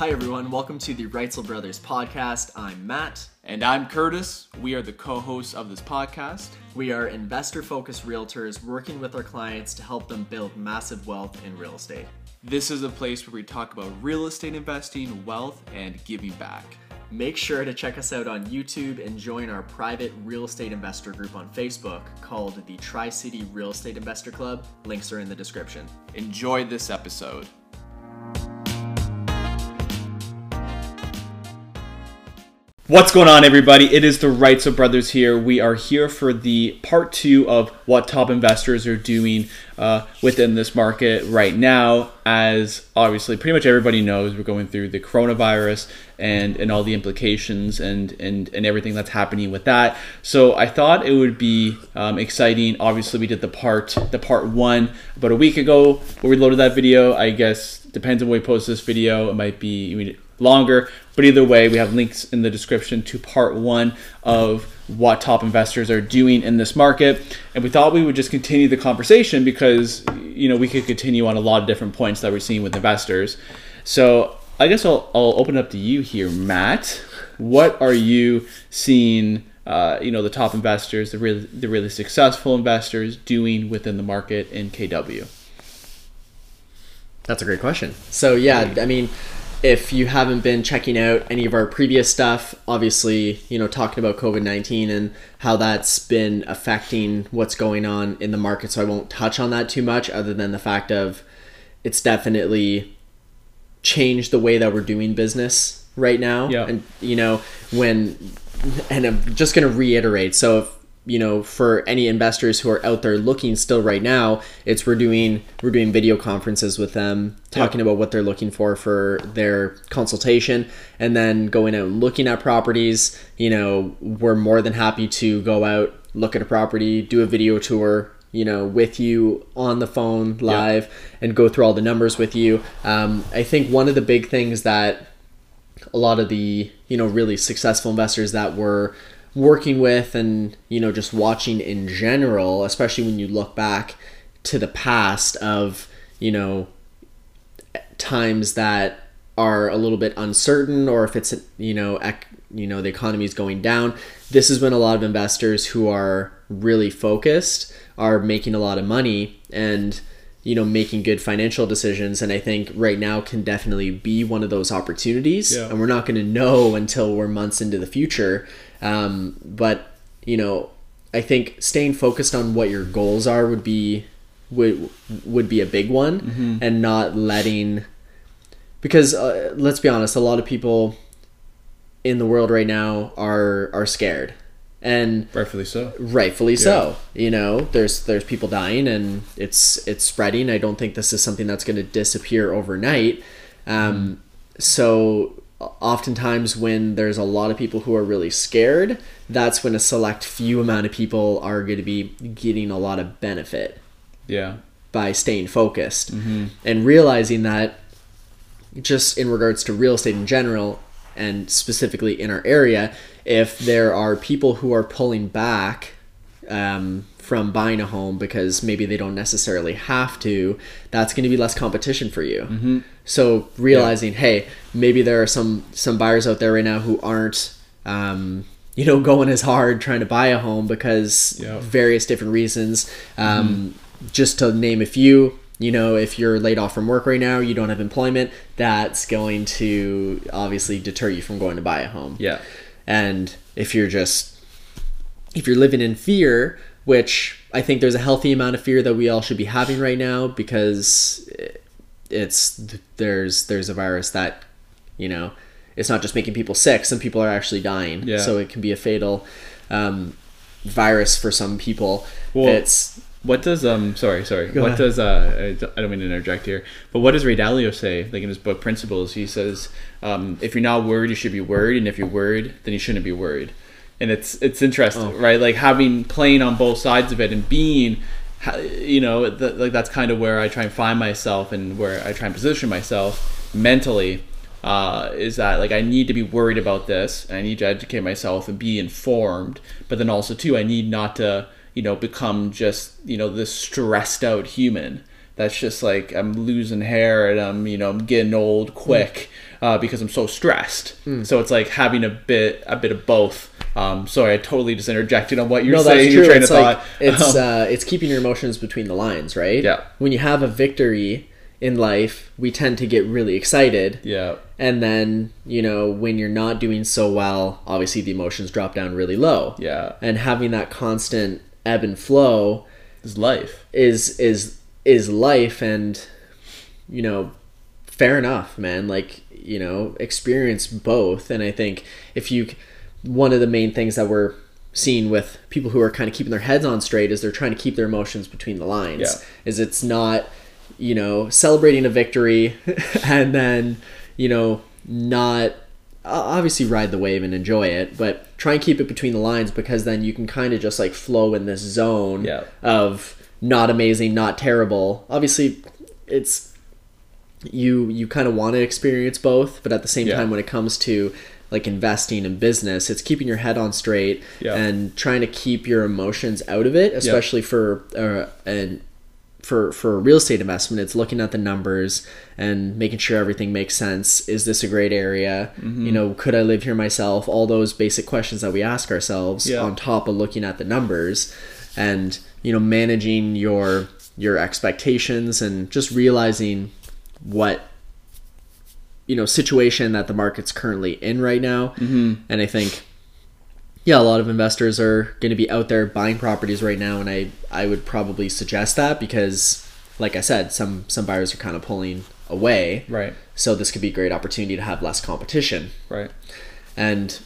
Hi, everyone. Welcome to the Reitzel Brothers podcast. I'm Matt. And I'm Kurtis. We are the co hosts of this podcast. We are investor focused realtors working with our clients to help them build massive wealth in real estate. This is a place where we talk about real estate investing, wealth, and giving back. Make sure to check us out on YouTube and join our private real estate investor group on Facebook called the Tri City Real Estate Investor Club. Links are in the description. Enjoy this episode. What's going on, everybody? It is the Reitzel Brothers here. We are here for the part two of what top investors are doing uh, within this market right now. As obviously, pretty much everybody knows, we're going through the coronavirus and and all the implications and and and everything that's happening with that. So I thought it would be um, exciting. Obviously, we did the part the part one about a week ago where we loaded that video. I guess depends on when we post this video. It might be. I mean, longer. But either way, we have links in the description to part one of what top investors are doing in this market. And we thought we would just continue the conversation because, you know, we could continue on a lot of different points that we're seeing with investors. So I guess I'll, I'll open it up to you here, Matt. What are you seeing? Uh, you know the top investors, the really the really successful investors doing within the market in KW. That's a great question. So yeah, I mean, if you haven't been checking out any of our previous stuff, obviously, you know, talking about COVID 19 and how that's been affecting what's going on in the market. So I won't touch on that too much, other than the fact of it's definitely changed the way that we're doing business right now. Yeah. And, you know, when, and I'm just going to reiterate. So if, you know for any investors who are out there looking still right now it's we're doing we're doing video conferences with them talking about what they're looking for for their consultation and then going out and looking at properties. You know we're more than happy to go out look at a property do a video tour you know with you on the phone live and go through all the numbers with you. Um, i think one of the big things that a lot of the you know really successful investors that were working with and you know just watching in general especially when you look back to the past of you know times that are a little bit uncertain or if it's you know ec- you know the economy is going down this is when a lot of investors who are really focused are making a lot of money and you know making good financial decisions. And i think right now can definitely be one of those opportunities. Yeah. and we're not going to know until we're months into the future um, but you know i think staying focused on what your goals are would be would would be a big one and not letting because uh, let's be honest a lot of people in the world right now are are scared. And Rightfully so. rightfully so you know there's there's people dying and it's it's spreading. I don't think this is something that's going to disappear overnight. Um, so oftentimes when there's a lot of people who are really scared that's when a select few amount of people are going to be getting a lot of benefit. Yeah. by staying focused. And realizing that just in regards to real estate in general and specifically in our area if there are people who are pulling back um, from buying a home because maybe they don't necessarily have to that's going to be less competition for you so realizing hey maybe there are some some buyers out there right now who aren't um, you know going as hard trying to buy a home because Yeah. various different reasons um, just to name a few you know if you're laid off from work right now you don't have employment that's going to obviously deter you from going to buy a home Yeah. and if you're just if you're living in fear which i think there's a healthy amount of fear that we all should be having right now because it's there's there's a virus that you know it's not just making people sick some people are actually dying Yeah. so it can be a fatal um, virus for some people Well, it's What does um sorry sorry what ahead. does uh I don't- mean to interject here but what does Ray Dalio say like in his book Principles he says um if you're not worried you should be worried and if you're worried then you shouldn't be worried and it's it's interesting Oh. right like having playing on both sides of it and being you know like that's kind of where I try and find myself and where I try and position myself mentally uh, is that like I need to be worried about this and I need to educate myself and be informed but then also too I need not to you know become just you know this stressed out human. That's just like I'm losing hair and I'm you know I'm getting old quick uh, because I'm so stressed. Hmm. So it's like having a bit a bit of both. Um, sorry, I totally just interjected on what you're no, saying. Your train It's of like thought. it's uh, it's keeping your emotions between the lines, right? Yeah. When you have a victory in life, we tend to get really excited, yeah, and then you know when you're not doing so well, obviously the emotions drop down really low. yeah. And having that constant ebb and flow is life. is is is life, and you know, fair enough, man. Like you know, experience both, and I think if you one of the main things that we're seeing with people who are kind of keeping their heads on straight is they're trying to keep their emotions between the lines Yeah. is it's not you know celebrating a victory and then you know not obviously ride the wave and enjoy it but try and keep it between the lines because then you can kind of just like flow in this zone Yeah. of not amazing not terrible obviously it's you you kind of want to experience both but at the same Yeah. time when it comes to like investing in business it's keeping your head on straight Yeah. and trying to keep your emotions out of it especially for uh, and for for a real estate investment it's looking at the numbers and making sure everything makes sense is this a great area Mm-hmm. you know could i live here myself all those basic questions that we ask ourselves Yeah. on top of looking at the numbers and you know managing your your expectations and just realizing what you know situation that the market's currently in right now mm-hmm. and i think yeah a lot of investors are going to be out there buying properties right now and i i would probably suggest that because like i said some some buyers are kind of pulling away Right. so this could be a great opportunity to have less competition Right. and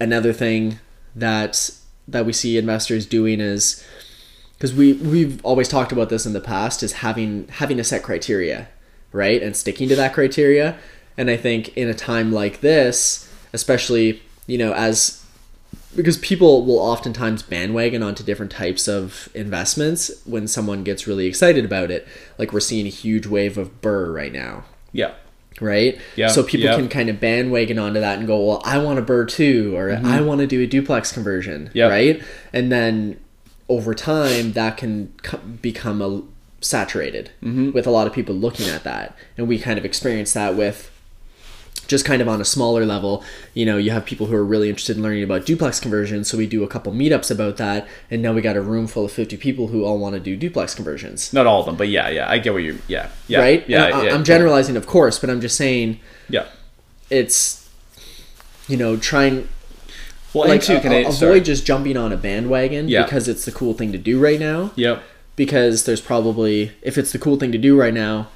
another thing that that we see investors doing is because we we've always talked about this in the past is having having a set criteria, right? And sticking to that criteria. And I think in a time like this, especially, you know, as because people will oftentimes bandwagon onto different types of investments when someone gets really excited about it. Like we're seeing a huge wave of BRRRR right now Yeah. right? Yeah, So people yeah. can kind of bandwagon onto that and go, well, I want a BRRRR too, or I want to do a duplex conversion, Mm-hmm. Yeah. right? And then over time, that can become a saturated Mm-hmm. with a lot of people looking at that, and we kind of experience that with just kind of on a smaller level, you know, you have people who are really interested in learning about duplex conversions. So we do a couple meetups about that, and now we got a room full of fifty people who all want to do duplex conversions, Not all of them, but yeah, yeah. I get what you're. Yeah. Yeah. right? Yeah. I- yeah, I'm generalizing, of course, but I'm just saying Yeah. it's you know trying Well, like too, can a- I, avoid sorry. just jumping on a bandwagon Yeah. because it's the cool thing to do right now Yep. Because there's probably if it's the cool thing to do right now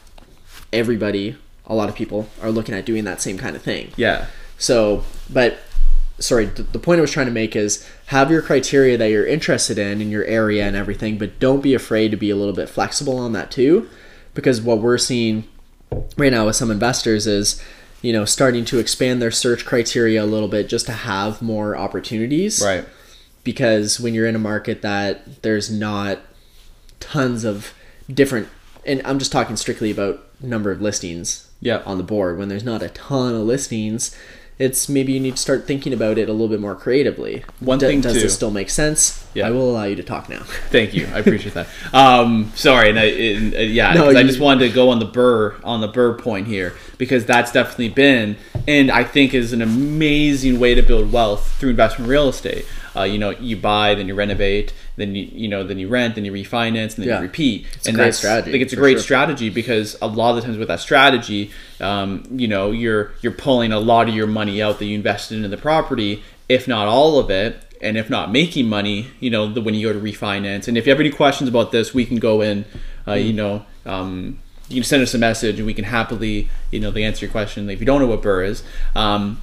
everybody a lot of people are looking at doing that same kind of thing Yeah. so but sorry th- the point i was trying to make is have your criteria that you're interested in in your area and everything but don't be afraid to be a little bit flexible on that too because what we're seeing right now with some investors is you know starting to expand their search criteria a little bit just to have more opportunities Right. because when you're in a market that there's not tons of different and I'm just talking strictly about number of listings Yeah. on the board when there's not a ton of listings it's maybe you need to start thinking about it a little bit more creatively One Do- thing, does too. this still make sense Yeah. I will allow you to talk now Thank you. I appreciate that. Um, sorry, and I, and, uh, yeah, No, 'cause I just wanted to go on the BRRRR on the BRRRR point here because that's definitely been, and I think is an amazing way to build wealth through investment real estate. Uh, you know, you buy, then you renovate, then you you know, then you rent, then you refinance, and then Yeah. you repeat. a and great that's strategy, think it's a great sure. strategy because a lot of the times with that strategy, um, you know, you're you're pulling a lot of your money out that you invested into the property, if not all of it, and if not making money, you know, the, when you go to refinance. And if you have any questions about this, we can go in, uh, you know, um, you can send us a message and we can happily, you know, they answer your question if you don't know what BRRRR is. Um,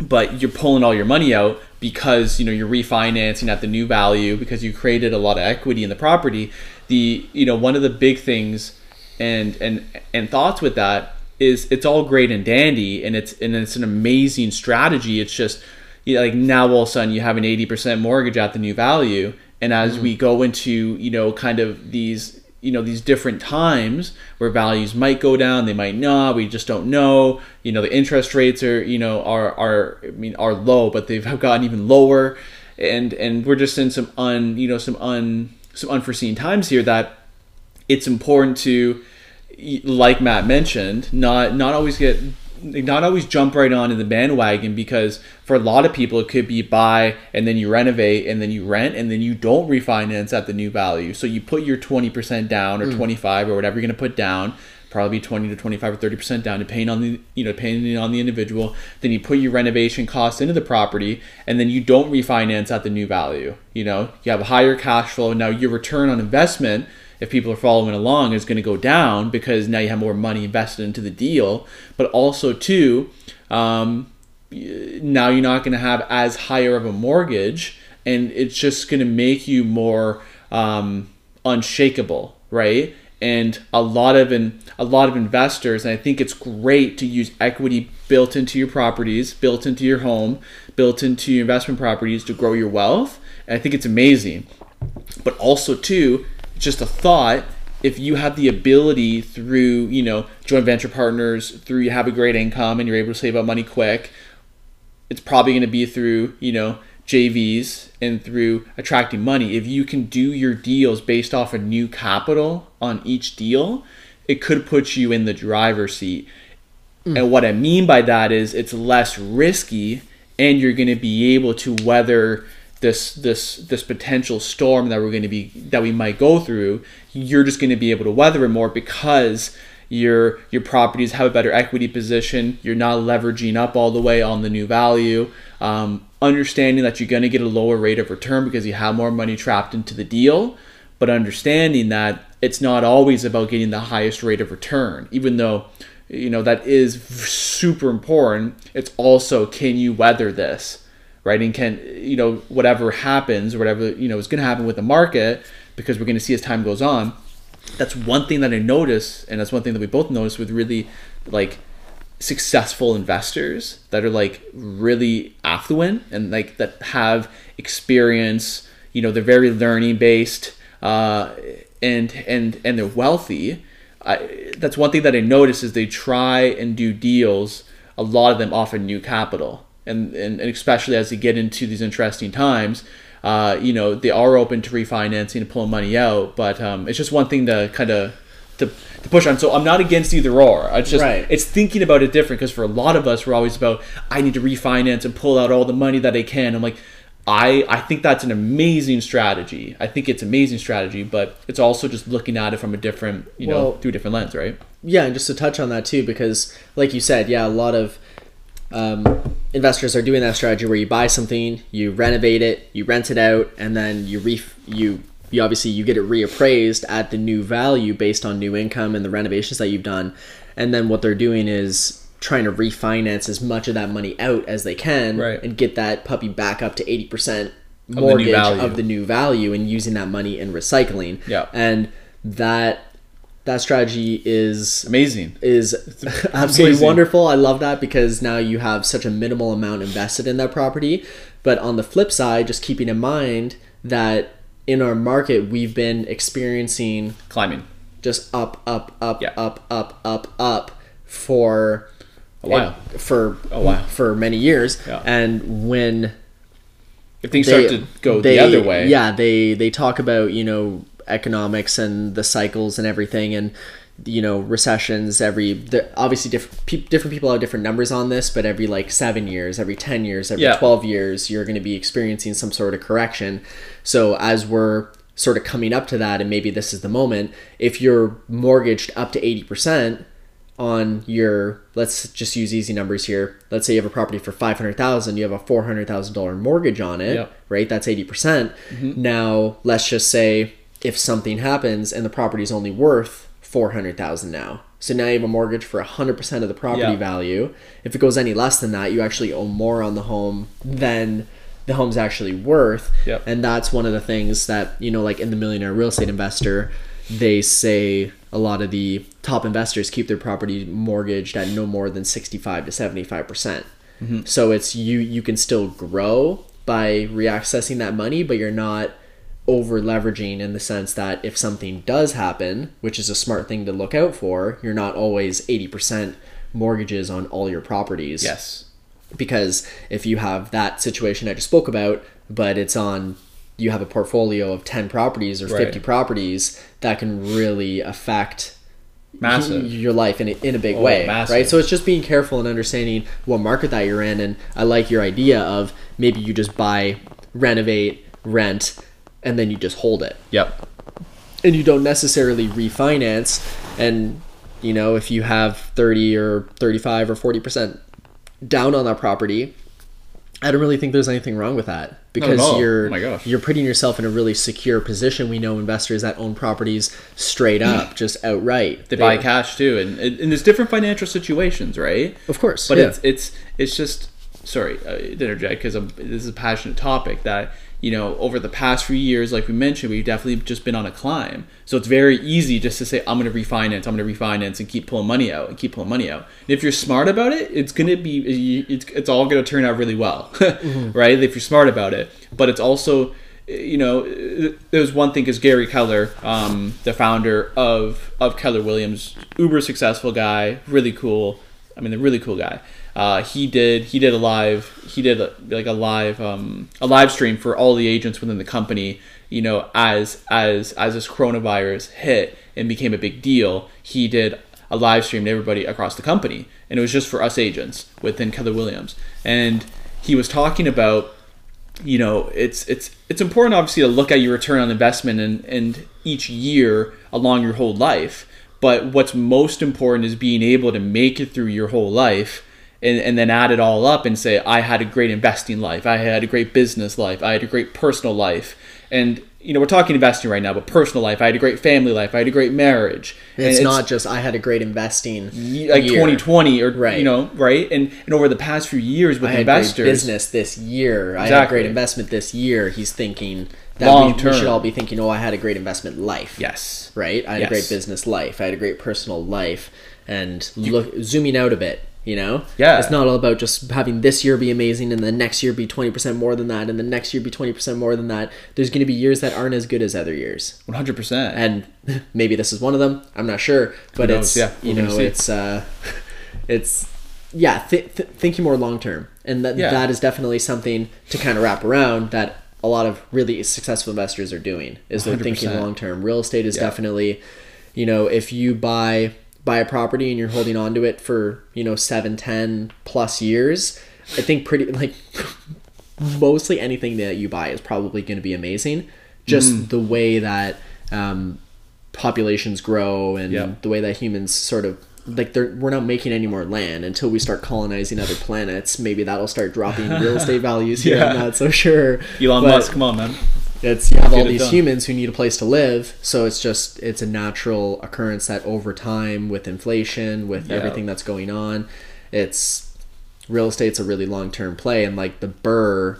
but you're pulling all your money out because you know you're refinancing at the new value because you created a lot of equity in the property. The you know one of the big things and and and thoughts with that is it's all great and dandy and it's and it's an amazing strategy. It's just you know, like now all of a sudden you have an 80% mortgage at the new value. And as mm-hmm. we go into you know kind of these you know these different times where values might go down they might not we just don't know. You know the interest rates are you know are are i mean are low but they've gotten even lower. And and we're just in some un you know some un some unforeseen times here that it's important to like Matt mentioned not not always get not always jump right on in the bandwagon because for a lot of people it could be buy and then you renovate and then you rent and then you don't refinance at the new value. So you put your 20% down or hmm. 25 or whatever you're going to put down, probably 20 to 25 or 30% down depending on the you know depending on the individual. Then you put your renovation costs into the property and then you don't refinance at the new value. You know, you have a higher cash flow. Now your return on investment if people are following along is going to go down because now you have more money invested into the deal. But also too um, now you're not going to have as higher of a mortgage and it's just going to make you more um, unshakable right? And a lot of in, a lot of investors and i think it's great to use equity built into your properties built into your home built into your investment properties to grow your wealth. And i think it's amazing. But also too just a thought if you have the ability through you know joint venture partners through you have a great income and you're able to save up money quick it's probably going to be through you know jvs and through attracting money. If you can do your deals based off of new capital on each deal it could put you in the driver's seat. Mm. And what i mean by that is it's less risky and you're going to be able to weather this this this potential storm that we're going to be that we might go through you're just going to be able to weather it more because your your properties have a better equity position you're not leveraging up all the way on the new value um, understanding that you're going to get a lower rate of return because you have more money trapped into the deal but understanding that it's not always about getting the highest rate of return even though you know that is super important it's also can you weather this right? And can you know whatever happens whatever you know is going to happen with the market because we're going to see as time goes on. That's one thing that I notice, and that's one thing that we both notice with really like successful investors that are like really affluent and like that have experience. You know, they're very learning based, uh, and and and they're wealthy. I, that's one thing that I notice is they try and do deals. A lot of them offer new capital and, and, and especially as you get into these interesting times, uh, you know, they are open to refinancing and pulling money out. But um, it's just one thing to kind of to, to push on. So I'm not against either or. It's just Right. it's thinking about it different because for a lot of us, we're always about I need to refinance and pull out all the money that I can. I'm like. I, I think that's an amazing strategy. I think it's amazing strategy, but it's also just looking at it from a different, you know, through a different lens, right? yeah, and just to touch on that too, because like you said, yeah, a lot of um, investors are doing that strategy where you buy something, you renovate it, you rent it out, and then you re you you obviously you get it reappraised at the new value based on new income and the renovations that you've done, and then what they're doing is trying to refinance as much of that money out as they can Right. and get that puppy back up to eighty percent mortgage value. of the new value and using that money in recycling. Yeah. and that that strategy is Amazing. is absolutely amazing. wonderful. I love that because now you have such a minimal amount invested in that property. But on the flip side, just keeping in mind that in our market, we've been experiencing Climbing. just up, up, up, Yeah. up, up, up, up for A while. for A while. for many years. Yeah. And when If things they- start to go they- the other way, Yeah, they they talk about you know economics and the cycles and everything, and you know recessions every. The, obviously, different pe- different people have different numbers on this, but every like seven years, every ten years, every Yeah. twelve years, you're going to be experiencing some sort of correction. So as we're sort of coming up to that, and maybe this is the moment, if you're mortgaged up to eighty percent on your let's just use easy numbers here let's say you have a property for 500000 you have a $400000 mortgage on it Yep. right that's 80% mm-hmm. now let's just say if something happens and the property is only worth 400000 now. So now you have a mortgage for 100% of the property Yeah. value. If it goes any less than that you actually owe more on the home than the home's actually worth. Yep. and that's one of the things that you know like in the millionaire real estate investor they say a lot of the top investors keep their property mortgaged at no more than 65 to 75 percent. Mm-hmm. So it's you you can still grow by reaccessing that money but you're not over leveraging in the sense that if something does happen which is a smart thing to look out for you're not always 80% mortgages on all your properties yes, because if you have that situation I just spoke about, but it's on you have a portfolio of 10 properties or Right. 50 properties that can really affect Massive. your life in a, in a big Oh, way, massive. right? So it's just being careful and understanding what market that you're in. And I like your idea of maybe you just buy, renovate, rent, and then you just hold it, Yep. and you don't necessarily refinance. And you know, if you have thirty or thirty-five or forty percent down on that property, I don't really think there's anything wrong with that because you're Oh you're putting yourself in a really secure position. We know investors that own properties straight up, just outright. They buy cash too, and and there's different financial situations, right? of course, But yeah. it's it's it's just sorry uh, to interject because this is a passionate topic that you know over the past few years, like we mentioned, we've definitely just been on a climb. So it's very easy just to say I'm going to refinance, I'm going to refinance, and keep pulling money out and keep pulling money out. And if you're smart about it, it's going to be it's it's all going to turn out really well, right? If you're smart about it, but it's also you know, there's one thing is Gary Keller, um, the founder of of Keller Williams, uber successful guy, really cool. I mean, a really cool guy. Uh, he did he did a live he did a, like a live um, a live stream for all the agents within the company. You know, as as as this coronavirus hit and became a big deal, he did a live stream to everybody across the company, and it was just for us agents within Keller Williams. And he was talking about you know it's it's it's important obviously to look at your return on investment and and each year along your whole life but what's most important is being able to make it through your whole life and, and then add it all up and say i had a great investing life i had a great business life i had a great personal life and you know we're talking investing right now but personal life i had a great family life i had a great marriage it's, And not just I had a great investing like year. 2020 or Right. you know right and and over the past few years with I had great investors business this year. I had a great investment this year. He's thinking that Long we, we should all be thinking, oh, I had a great investment life. yes right? I had a great business life. I had a great personal life, and look zooming out a bit. You know, Yeah. it's not all about just having this year be amazing and the next year be twenty percent more than that, and the next year be twenty percent more than that. There's going to be years that aren't as good as other years, 100% and maybe this is one of them. I'm not sure, but it's Yeah, you know it's uh, it's yeah, th- th- thinking more long term, and that Yeah. that is definitely something to kind of wrap around that a lot of really successful investors are doing is they're thinking 100%. long term. Real estate is Yeah. definitely, you know, if you buy buy a property and you're holding on to it for you know seven, ten plus years, I think pretty like mostly anything that you buy is probably going to be amazing. Just Mm. the way that um, populations grow and Yeah. the way that humans sort of like they're we're not making any more land until we start colonizing other planets. Maybe that'll start dropping real estate values here. I'm not so sure. Elon But Musk, come on, man. It's you have all these done. humans who need a place to live, so it's just it's a natural occurrence that over time, with inflation, with Yeah. everything that's going on, it's real estate's a really long term play, and like the BRRRR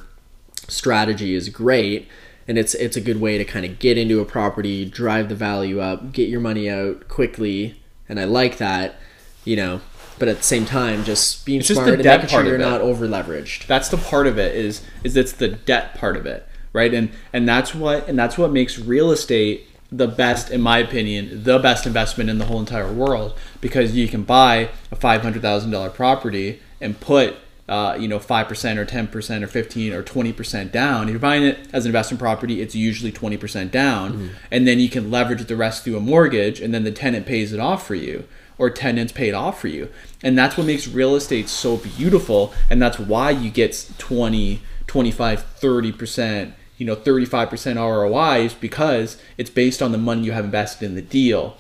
strategy is great, and it's it's a good way to kind of get into a property, drive the value up, get your money out quickly, and I like that, you know. But at the same time, just being It's just smart the and debt making sure you're not over leveraged. That's the part of it is is it's the debt part of it, right? And and that's what and that's what makes real estate the best, in my opinion, the best investment in the whole entire world because you can buy a five hundred thousand dollar property and put uh, you know five percent or ten percent or fifteen or twenty percent down. If you're buying it as an investment property, it's usually twenty percent down, and then you can leverage the rest through a mortgage, and then the tenant pays it off for you or tenants paid off for you. And that's what makes real estate so beautiful. And that's why you get 20, 25, 30%, you know, 35% ROIs because it's based on the money you have invested in the deal,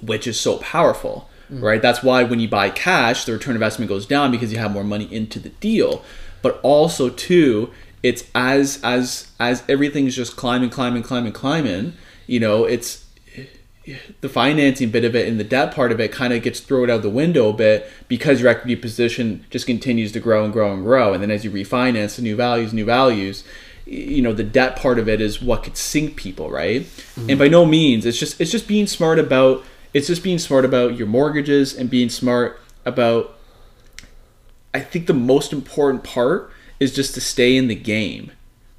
which is so powerful, mm. right? That's why when you buy cash, the return investment goes down because you have more money into the deal. But also too, it's as as as everything's just climbing, climbing, climbing, climbing, you know, it's the financing bit of it and the debt part of it kind of gets thrown out the window a bit because your equity position just continues to grow and grow and grow. And then as you refinance the new values, new values, you know, the debt part of it is what could sink people, right? And mm-hmm. by no means, it's just it's just being smart about it's just being smart about your mortgages and being smart about I think the most important part is just to stay in the game,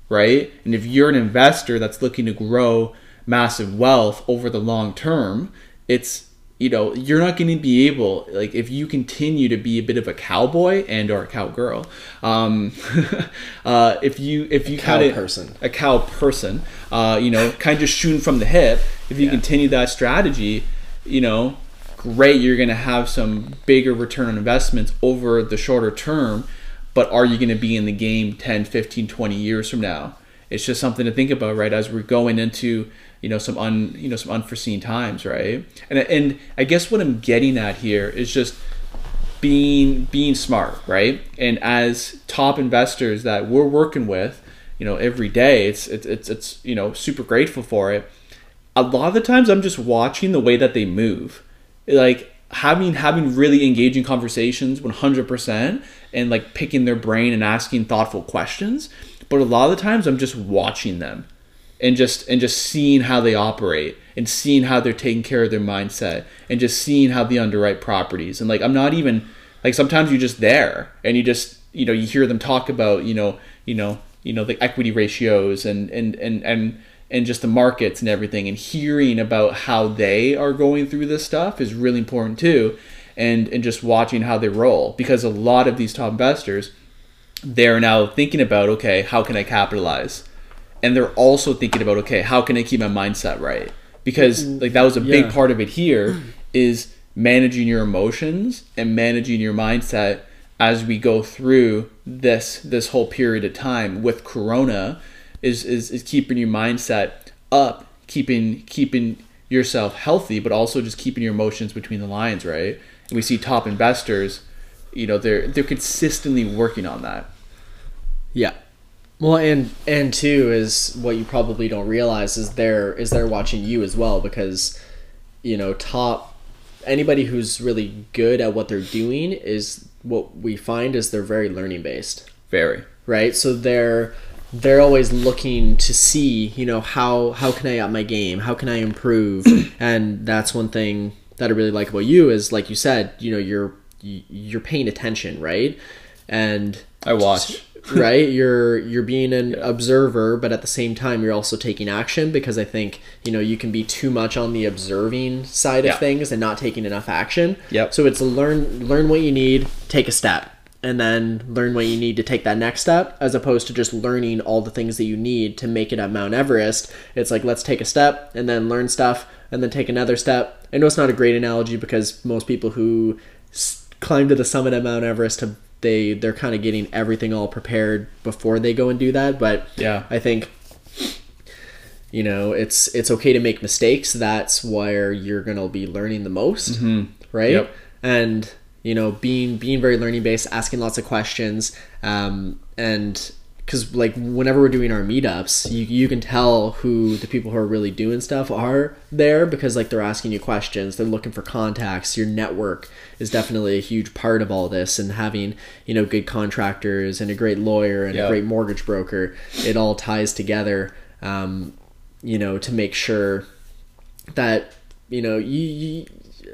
right? And if you're an investor that's looking to grow massive wealth over the long term, it's you know you're not going to be able like if you continue to be a bit of a cowboy and or a cowgirl um uh if you if you kind of person. a cow person uh you know kind of just shooting from the hip if you continue that strategy you know great, you're going to have some bigger return on investments over the shorter term, but are you going to be in the game 10, 15, 20 years from now? It's just something to think about, right? As we're going into you know some un you know some unforeseen times, right? And and I guess what I'm getting at here is just being being smart, right? And as top investors that we're working with, you know, every day, it's it's it's, it's you know super grateful for it. A lot of the times, I'm just watching the way that they move, like having having really engaging conversations 100% and like picking their brain and asking thoughtful questions but a lot of the times i'm just watching them and just and just seeing how they operate and seeing how they're taking care of their mindset and just seeing how they underwrite properties. And like i'm not even like sometimes you're just there and you just you know you hear them talk about you know you know you know the equity ratios and and and and and just the markets and everything. And hearing about how they are going through this stuff is really important too. And and just watching how they roll because a lot of these top investors they're now thinking about okay how can i capitalize and they're also thinking about okay how can i keep my mindset right? Because mm-hmm. like that was a big part of it here is managing your emotions and managing your mindset as we go through this this whole period of time with corona is is, is keeping your mindset up keeping keeping yourself healthy but also just keeping your emotions between the lines right? And we see top investors you know they're they're consistently working on that. Yeah. Well, and and two is what you probably don't realize is they're is they're watching you as well because you know top anybody who's really good at what they're doing is what we find is they're very learning based. Very. Right? So they're they're always looking to see you know how how can i up my game? How can i improve? And that's one thing that i really like about you is like you said you know you're you're paying attention right? And i watch right? You're you're being an observer but at the same time you're also taking action because i think you know you can be too much on the observing side Yeah. of things and not taking enough action. Yep. so it's learn learn what you need take a step and then learn what you need to take that next step as opposed to just learning all the things that you need to make it at mount everest. It's like let's take a step and then learn stuff and then take another step. I know it's not a great analogy because most people who s- climb to the summit of mount everest have they they're kind of getting everything all prepared before they go and do that but Yeah. i think you know it's it's okay to make mistakes that's where you're gonna be learning the most right Yep. and you know being being very learning based asking lots of questions um, and because like whenever we're doing our meetups you, you can tell who the people who are really doing stuff are there because like they're asking you questions they're looking for contacts your network is definitely a huge part of all this and having you know good contractors and a great lawyer and Yeah. a great mortgage broker it all ties together um, you know to make sure that you know you, you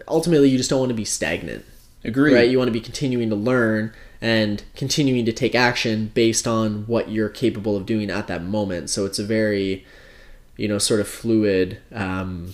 ultimately you just don't want to be stagnant Agreed. right you want to be continuing to learn and continuing to take action based on what you're capable of doing at that moment so it's a very you know sort of fluid um,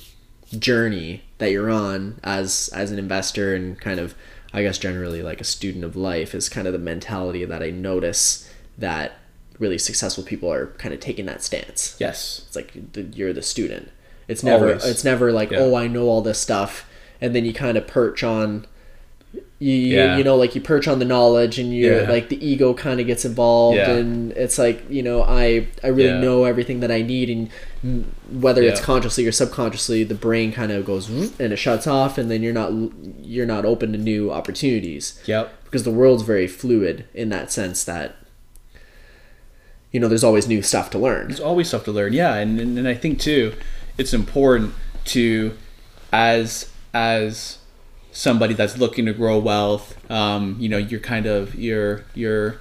journey that you're on as as an investor and kind of i guess generally like a student of life is kind of the mentality that i notice that really successful people are kind of taking that stance Yes. it's like the, you're the student. It's never Always. it's never like Yeah. oh I know all this stuff, and then you kind of perch on. You, you- Yeah. you know like you perch on the knowledge and you are Yeah. like the ego kind of gets involved Yeah. and it's like you know I I really know everything that I need and whether it's consciously or subconsciously the brain kind of goes and it shuts off and then you're not you're not open to new opportunities Yep. because the world's very fluid in that sense that you know there's always new stuff to learn There's always stuff to learn. Yeah, and, and and I think too, it's important to, as as somebody that's looking to grow wealth, um, you know, you're kind of you're you're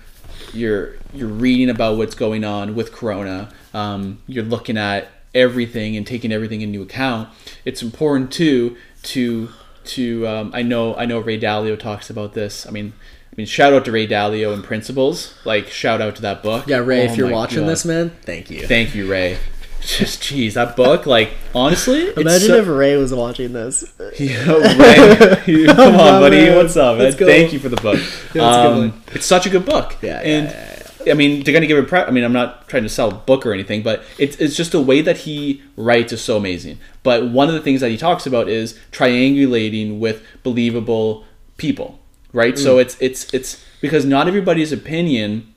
you're you're reading about what's going on with Corona. Um, you're looking at everything and taking everything into account. It's important too to to um, I know I know Ray Dalio talks about this. I mean. I mean, shout out to Ray Dalio and Principles. Like, shout out to that book. Yeah, Ray, Oh if you're watching God. this, man, thank you. Thank you, Ray. Just jeez, that book, like honestly, it's Imagine so- if Ray was watching this. Yo, Ray, you- come on, buddy. man. What's up, man? Let's. Thank you for the book. Yeah, um, it's such a good book. Yeah, yeah, and yeah, yeah. I mean, they're gonna give a prep. I mean, I'm not trying to sell a book or anything, but it's it's just the way that he writes is so amazing. But one of the things that he talks about is triangulating with believable people, right? So it's it's it's because not everybody's opinion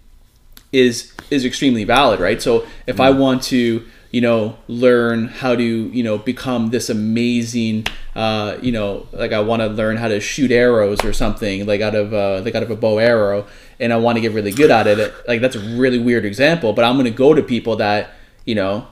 is is extremely valid, right? So if I want to, you know, learn how to, you know, become this amazing, uh, you know, like I want to learn how to shoot arrows or something, like out of uh, like out of a bow arrow, and I want to get really good at it. Like that's a really weird example, but I'm going to go to people that, you know,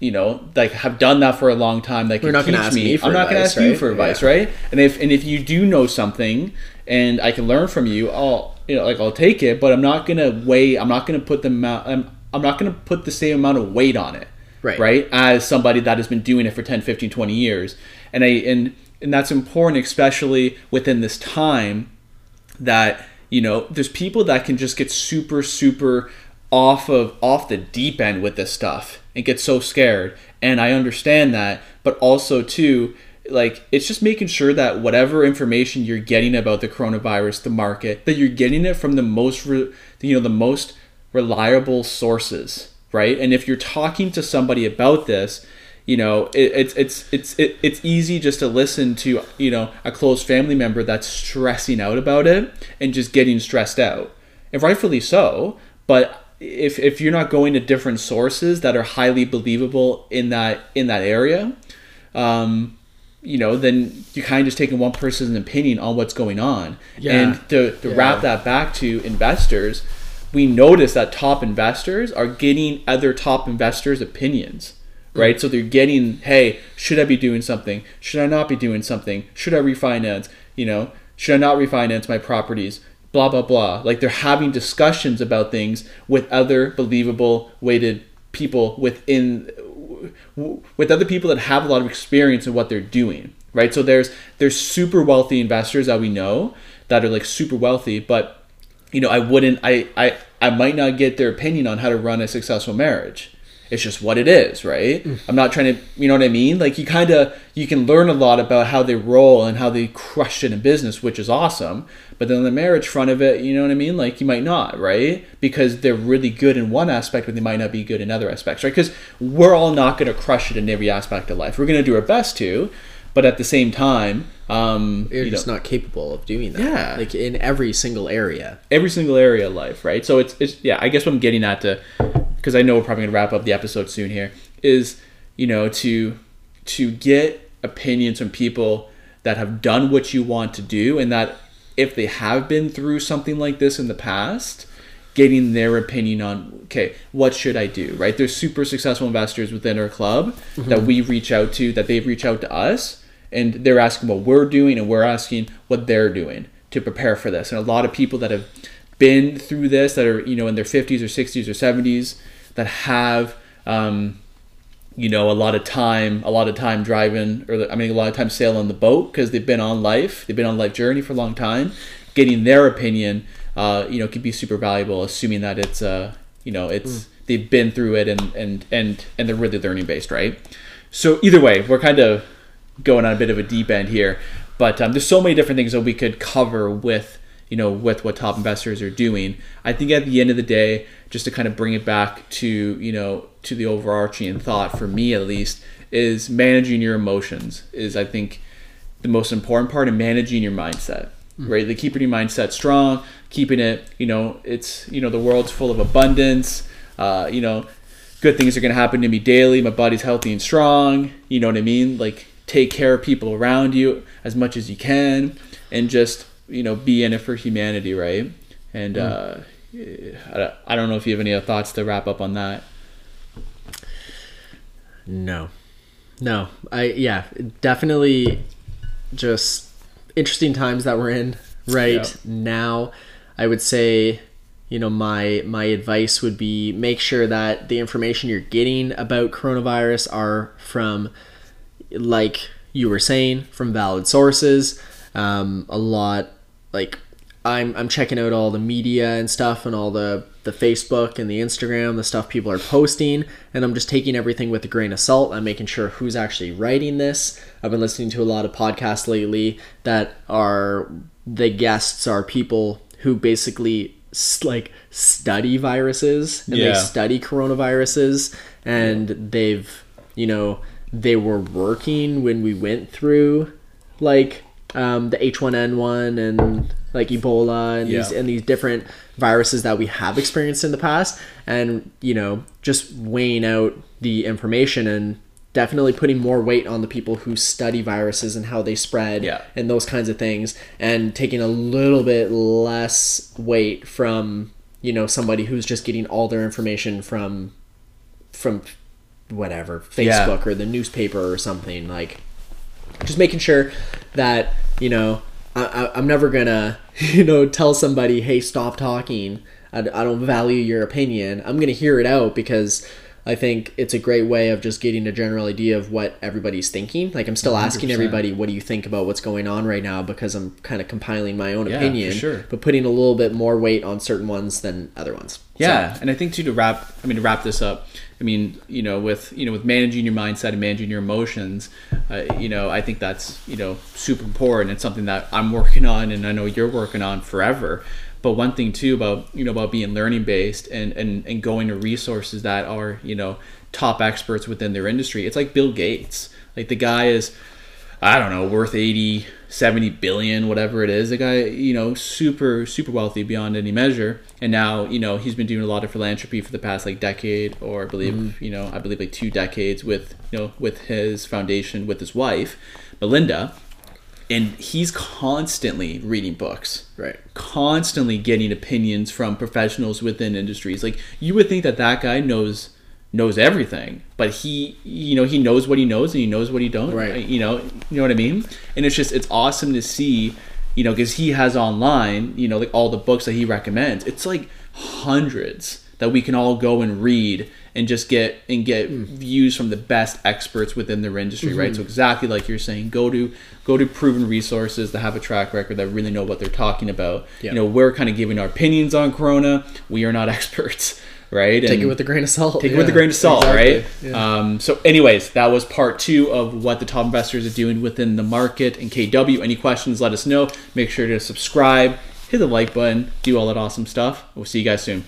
you know, like have done that for a long time. That can not teach ask me. me I'm not going to advice, ask you for advice, Yeah. right? And if and if you do know something, and I can learn from you, I'll you know like I'll take it. But I'm not going to weigh. I'm not going to put the amount. I'm, I'm not going to put the same amount of weight on it, Right. Right, as somebody that has been doing it for 10, 15, 20 years, and I and and that's important, especially within this time that you know there's people that can just get super super off of off the deep end with this stuff and get so scared. And i understand that but also too like it's just making sure that whatever information you're getting about the coronavirus the market that you're getting it from the most re- you know the most reliable sources right and if you're talking to somebody about this you know it, it's it's it's it, it's easy just to listen to you know a close family member that's stressing out about it and just getting stressed out and rightfully so but if, if you're not going to different sources that are highly believable in that in that area um, you know then you're kind of just taking one person's opinion on what's going on Yeah. and to, to Yeah. wrap that back to investors we notice that top investors are getting other top investors opinions mm. right? So they're getting hey should i be doing something? Should i not be doing something? Should i refinance? You know should i not refinance my properties? Blah blah blah. Like they're having discussions about things with other believable weighted people within with other people that have a lot of experience in what they're doing right? So there's there's super wealthy investors that we know that are like super wealthy but you know i wouldn't i i, I might not get their opinion on how to run a successful marriage. It's just what it is right? Mm. I'm not trying to you know what i mean? Like you kind of you can learn a lot about how they roll and how they crush it in business which is awesome. But then on the marriage front of it you know what i mean? Like you might not right? Because they're really good in one aspect but they might not be good in other aspects right? Because we're all not going to crush it in every aspect of life. We're going to do our best to but at the same time um You're you just know, not capable of doing that. Yeah. Like in every single area. every single area of life, right? So it's, it's yeah, I guess what I'm getting at to, because I know we're probably gonna wrap up the episode soon here, is you know to to get opinions from people that have done what you want to do, and that if they have been through something like this in the past, getting their opinion on okay, what should I do, right? There's super successful investors within our club that we reach out to, that they've reached out to us, and they're asking what we're doing, and we're asking what they're doing to prepare for this. And a lot of people that have been through this, that are you know in their 50s or 60s or 70s, that have um, you know a lot of time, a lot of time driving, or I mean a lot of time sailing the boat because they've been on life, they've been on life journey for a long time. Getting their opinion, uh, you know, can be super valuable, assuming that it's uh, you know it's they've been through it and and and and they're really learning based, right? So either way, we're kind of going on a bit of a deep end here, but um, there's so many different things that we could cover with you know with what top investors are doing. I think at the end of the day, just to kind of bring it back to you know to the overarching thought for me at least is managing your emotions is I think the most important part of managing your mindset right? Like keeping your mindset strong keeping it you know it's you know the world's full of abundance. Uh, you know good things are going to happen to me daily. My body's healthy and strong. You know what i mean? Like take care of people around you as much as you can and just you know be in it for humanity right and uh, I, I don't know if you have any other thoughts to wrap up on that No. No. I yeah, definitely just interesting times that we're in right Yeah. now. I would say, you know, my my advice would be make sure that the information you're getting about coronavirus are from like you were saying from valid sources. Um, a lot like I'm I'm checking out all the media and stuff and all the the Facebook and the Instagram, the stuff people are posting, and I'm just taking everything with a grain of salt. I'm making sure who's actually writing this. I've been listening to a lot of podcasts lately that are the guests are people who basically like study viruses and Yeah. they study coronaviruses and they've you know they were working when we went through like um, the H1N1 and like Ebola and these and these different viruses that we have experienced in the past and you know just weighing out the information and definitely putting more weight on the people who study viruses and how they spread Yeah. and those kinds of things and taking a little bit less weight from you know somebody who's just getting all their information from from whatever Yeah. facebook or the newspaper or something like just making sure that you know I, i'm never gonna you know tell somebody hey stop talking I, I don't value your opinion i'm gonna hear it out because i think it's a great way of just getting a general idea of what everybody's thinking like i'm still asking 100%. everybody what do you think about what's going on right now because i'm kind of compiling my own Yeah, opinion sure. but putting a little bit more weight on certain ones than other ones Yeah, and I think too to wrap, I mean to wrap this up, I mean you know with you know with managing your mindset and managing your emotions, uh, you know I think that's you know super important. It's something that I'm working on, and I know you're working on forever. But one thing too about you know about being learning based and and and going to resources that are you know top experts within their industry. It's like Bill Gates. Like the guy is I don't know, worth 80, 70 billion, whatever it is. The guy, you know, super, super wealthy beyond any measure. And now, you know, he's been doing a lot of philanthropy for the past like decade or I believe, mm-hmm. you know, I believe like two decades with, you know, with his foundation with his wife, Melinda. And he's constantly reading books right constantly getting opinions from professionals within industries. Like you would think that that guy knows knows everything, but he you know he knows what he knows and he knows what he don't. Right. You know you know what I mean. And it's just it's awesome to see you know because he has online you know like all the books that he recommends. It's like hundreds that we can all go and read and just get and get hmm. views from the best experts within their industry right so mm-hmm. exactly like you're saying go to go to proven resources that have a track record that really know what they're talking about Yeah. you know we're kind of giving our opinions on corona we are not experts right take And- it with a grain of salt take it with a grain of salt, exactly. right? Yeah. Um, so, anyways, that was part two of what the top investors are doing within the market and KW. Any questions, let us know. Make sure to subscribe, hit the like button, do all that awesome stuff. We'll see you guys soon.